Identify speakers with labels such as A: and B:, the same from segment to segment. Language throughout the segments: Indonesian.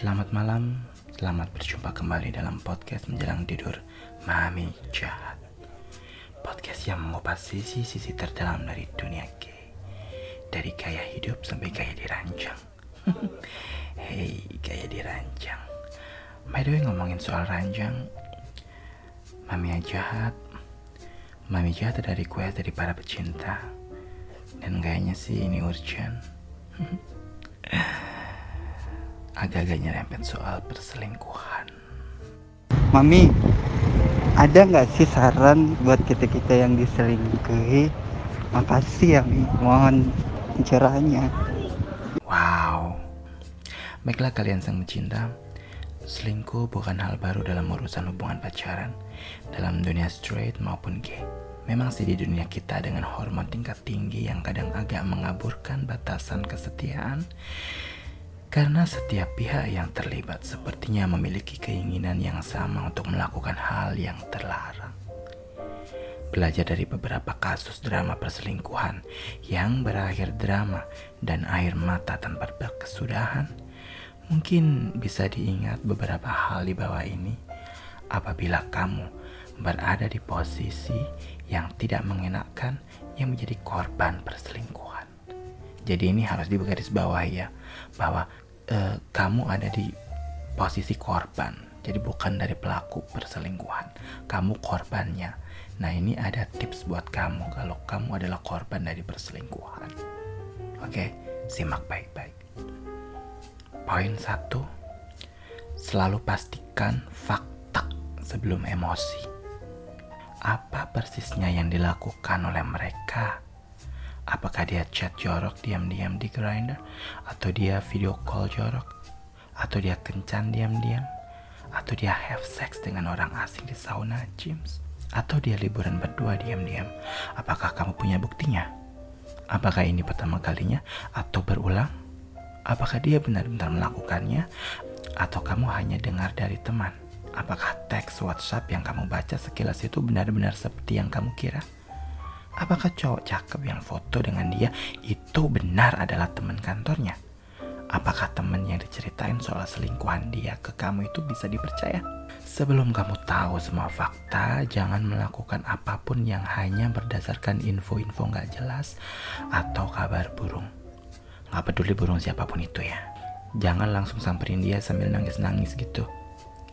A: Selamat malam, selamat berjumpa kembali dalam podcast menjelang tidur Mami Jahat. Podcast yang mengupas sisi-sisi terdalam dari dunia gay. Dari gaya hidup sampai gaya dirancang. Hei, gaya dirancang. By the way ngomongin soal ranjang Mami Jahat. Mami Jahat ada request dari para pecinta. Dan kayaknya sih ini urgent agak-agak nyerempet soal perselingkuhan.
B: Mami, ada nggak sih saran buat kita-kita yang diselingkuhi? Makasih ya, Mi. Mohon pencerahannya.
A: Wow. Baiklah kalian sang mencinta, selingkuh bukan hal baru dalam urusan hubungan pacaran, dalam dunia straight maupun gay. Memang sih di dunia kita dengan hormon tingkat tinggi yang kadang agak mengaburkan batasan kesetiaan, karena setiap pihak yang terlibat sepertinya memiliki keinginan yang sama untuk melakukan hal yang terlarang. Belajar dari beberapa kasus drama perselingkuhan yang berakhir drama dan air mata tanpa berkesudahan, mungkin bisa diingat beberapa hal di bawah ini apabila kamu berada di posisi yang tidak mengenakan yang menjadi korban perselingkuhan. Jadi ini harus digarisbawahi ya bahwa uh, kamu ada di posisi korban. Jadi bukan dari pelaku perselingkuhan. Kamu korbannya. Nah ini ada tips buat kamu kalau kamu adalah korban dari perselingkuhan. Oke, simak baik-baik. Poin satu, selalu pastikan fakta sebelum emosi. Apa persisnya yang dilakukan oleh mereka? Apakah dia chat jorok diam-diam di grinder? Atau dia video call jorok? Atau dia kencan diam-diam? Atau dia have sex dengan orang asing di sauna gyms? Atau dia liburan berdua diam-diam? Apakah kamu punya buktinya? Apakah ini pertama kalinya atau berulang? Apakah dia benar-benar melakukannya atau kamu hanya dengar dari teman? Apakah teks WhatsApp yang kamu baca sekilas itu benar-benar seperti yang kamu kira? Apakah cowok cakep yang foto dengan dia itu benar adalah teman kantornya? Apakah teman yang diceritain soal selingkuhan dia ke kamu itu bisa dipercaya? Sebelum kamu tahu semua fakta, jangan melakukan apa pun yang hanya berdasarkan info-info nggak jelas atau kabar burung. Nggak peduli burung siapa pun itu ya. Jangan langsung samperin dia sambil nangis-nangis gitu.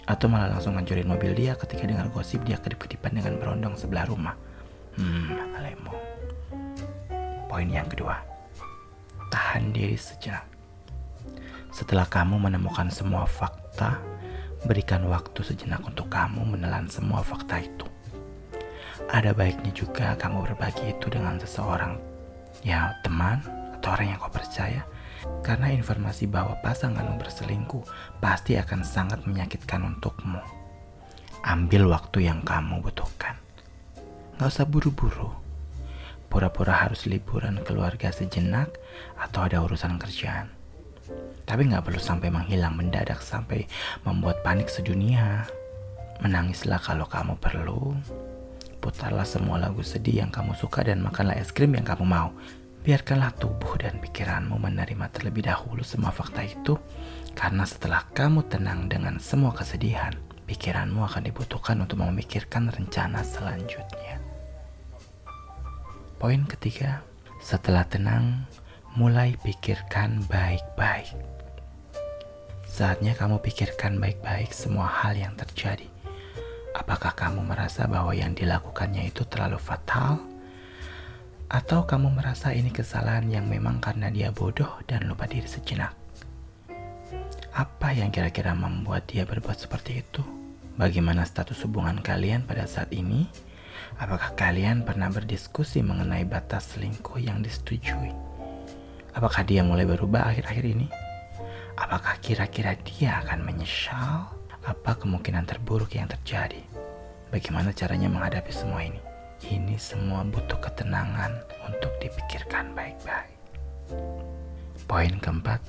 A: Atau malah langsung ngancurin mobil dia ketika dengar gosip dia kedip-kedipan dengan berondong sebelah rumah. Hmm. Poin yang kedua, tahan diri sejenak. Setelah kamu menemukan semua fakta, berikan waktu sejenak untuk kamu menelan semua fakta itu. Ada baiknya juga kamu berbagi itu dengan seseorang, ya teman atau orang yang kau percaya, karena informasi bahwa pasanganmu berselingkuh pasti akan sangat menyakitkan untukmu. Ambil waktu yang kamu butuhkan. Gak usah buru-buru. Pura-pura harus liburan keluarga sejenak atau ada urusan kerjaan. Tapi gak perlu sampai menghilang mendadak sampai membuat panik sedunia. Menangislah kalau kamu perlu. Putarlah semua lagu sedih yang kamu suka dan makanlah es krim yang kamu mau. Biarkanlah tubuh dan pikiranmu menerima terlebih dahulu semua fakta itu, karena setelah kamu tenang dengan semua kesedihan, pikiranmu akan dibutuhkan untuk memikirkan rencana selanjutnya. Poin ketiga, setelah tenang, mulai pikirkan baik-baik. Saatnya kamu pikirkan baik-baik semua hal yang terjadi. Apakah kamu merasa bahwa yang dilakukannya itu terlalu fatal? Atau kamu merasa ini kesalahan yang memang karena dia bodoh dan lupa diri sejenak? Apa yang kira-kira membuat dia berbuat seperti itu? Bagaimana status hubungan kalian pada saat ini? Apakah kalian pernah berdiskusi mengenai batas selingkuh yang disetujui? Apakah dia mulai berubah akhir-akhir ini? Apakah kira-kira dia akan menyesal? Apa kemungkinan terburuk yang terjadi? Bagaimana caranya menghadapi semua ini? Ini semua butuh ketenangan untuk dipikirkan baik-baik. Poin keempat,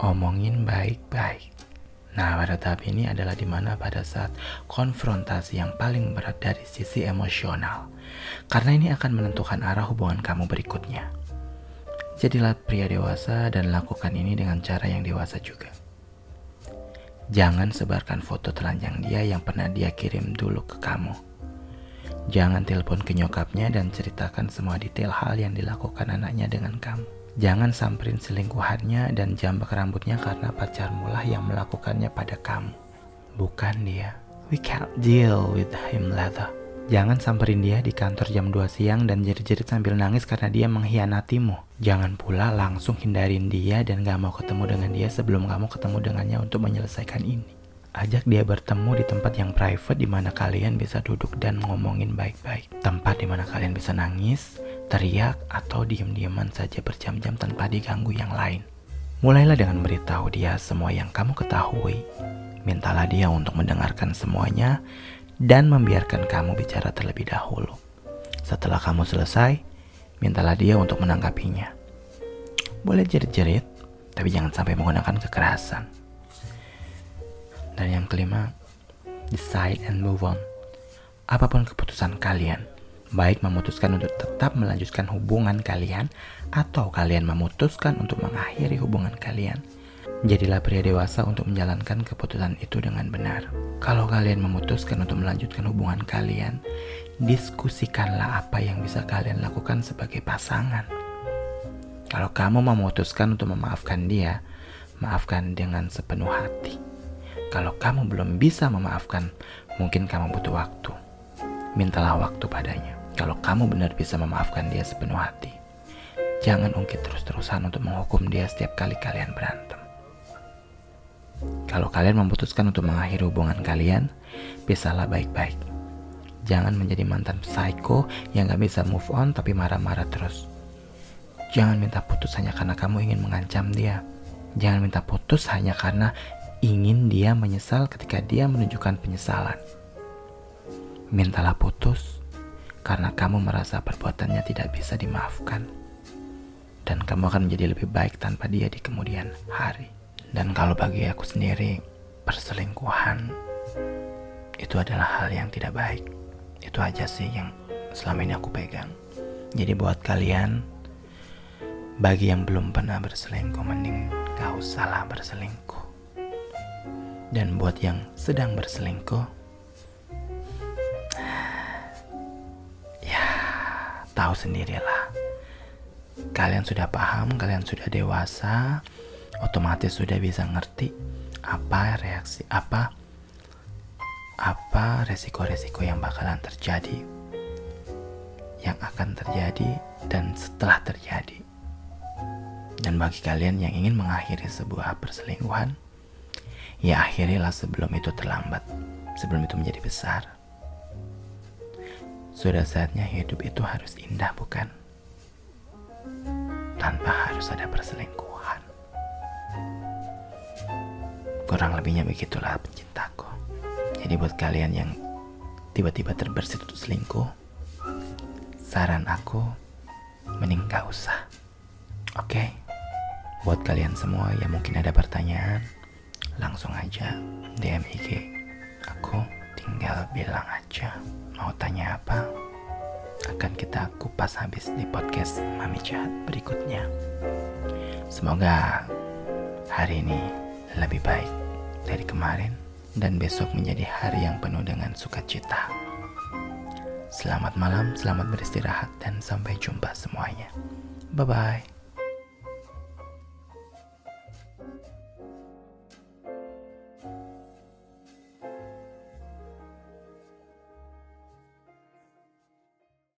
A: omongin baik-baik. Nah, pada tahap ini adalah di mana pada saat konfrontasi yang paling berat dari sisi emosional. Karena ini akan menentukan arah hubungan kamu berikutnya. Jadilah pria dewasa dan lakukan ini dengan cara yang dewasa juga. Jangan sebarkan foto telanjang dia yang pernah dia kirim dulu ke kamu. Jangan telepon ke nyokapnya dan ceritakan semua detail hal yang dilakukan anaknya dengan kamu. Jangan samperin selingkuhannya dan jambak rambutnya karena pacarmu lah yang melakukannya pada kamu. Bukan dia. We can't deal with him later. Jangan samperin dia di kantor jam 2 siang dan jerit-jerit sambil nangis karena dia mengkhianatimu. Jangan pula langsung hindarin dia dan gak mau ketemu dengan dia sebelum kamu ketemu dengannya untuk menyelesaikan ini. Ajak dia bertemu di tempat yang private di mana kalian bisa duduk dan ngomongin baik-baik. Tempat di mana kalian bisa nangis, teriak, atau diem-dieman saja berjam-jam tanpa diganggu yang lain. Mulailah dengan beritahu dia semua yang kamu ketahui. Mintalah dia untuk mendengarkan semuanya dan membiarkan kamu bicara terlebih dahulu. Setelah kamu selesai, mintalah dia untuk menanggapinya. Boleh jerit-jerit, tapi jangan sampai menggunakan kekerasan. Dan yang kelima, decide and move on. Apa pun keputusan kalian, baik memutuskan untuk tetap melanjutkan hubungan kalian atau kalian memutuskan untuk mengakhiri hubungan kalian, jadilah pria dewasa untuk menjalankan keputusan itu dengan benar. Kalau kalian memutuskan untuk melanjutkan hubungan kalian, diskusikanlah apa yang bisa kalian lakukan sebagai pasangan. Kalau kamu memutuskan untuk memaafkan dia, maafkan dengan sepenuh hati. Kalau kamu belum bisa memaafkan, mungkin kamu butuh waktu. Mintalah waktu padanya. Kalau kamu benar bisa memaafkan dia sepenuh hati, jangan ungkit terus-terusan untuk menghukum dia setiap kali kalian berantem. Kalau kalian memutuskan untuk mengakhiri hubungan kalian, pisahlah baik-baik. Jangan menjadi mantan psycho yang gak bisa move on tapi marah-marah terus. Jangan minta putus hanya karena kamu ingin mengancam dia. Jangan minta putus hanya karena ingin dia menyesal ketika dia menunjukkan penyesalan. Mintalah putus karena kamu merasa perbuatannya tidak bisa dimaafkan. Dan kamu akan menjadi lebih baik tanpa dia di kemudian hari. Dan kalau bagi aku sendiri, perselingkuhan itu adalah hal yang tidak baik. Itu aja sih yang selama ini aku pegang. Jadi buat kalian, bagi yang belum pernah berselingkuh, mending gak usahlah berselingkuh. Dan buat yang sedang berselingkuh, tahu sendirilah. Kalian sudah paham, kalian sudah dewasa, otomatis sudah bisa ngerti apa reaksi apa apa resiko-resiko yang bakalan terjadi yang akan terjadi dan setelah terjadi dan bagi kalian yang ingin mengakhiri sebuah perselingkuhan ya akhirilah sebelum itu terlambat sebelum itu menjadi besar sudah saatnya hidup itu harus indah bukan tanpa harus ada perselingkuhan Kurang lebihnya begitulah pencintaku. Jadi buat kalian yang tiba-tiba terbersit untuk selingkuh, saran aku mending gak usah. Oke? Okay? Buat kalian semua yang mungkin ada pertanyaan, langsung aja DM IG. Aku tinggal bilang aja mau tanya apa akan kita kupas habis di podcast Mami Jahat berikutnya. Semoga hari ini lebih baik dari kemarin dan besok menjadi hari yang penuh dengan sukacita. Selamat malam, selamat beristirahat, dan sampai jumpa semuanya. Bye bye.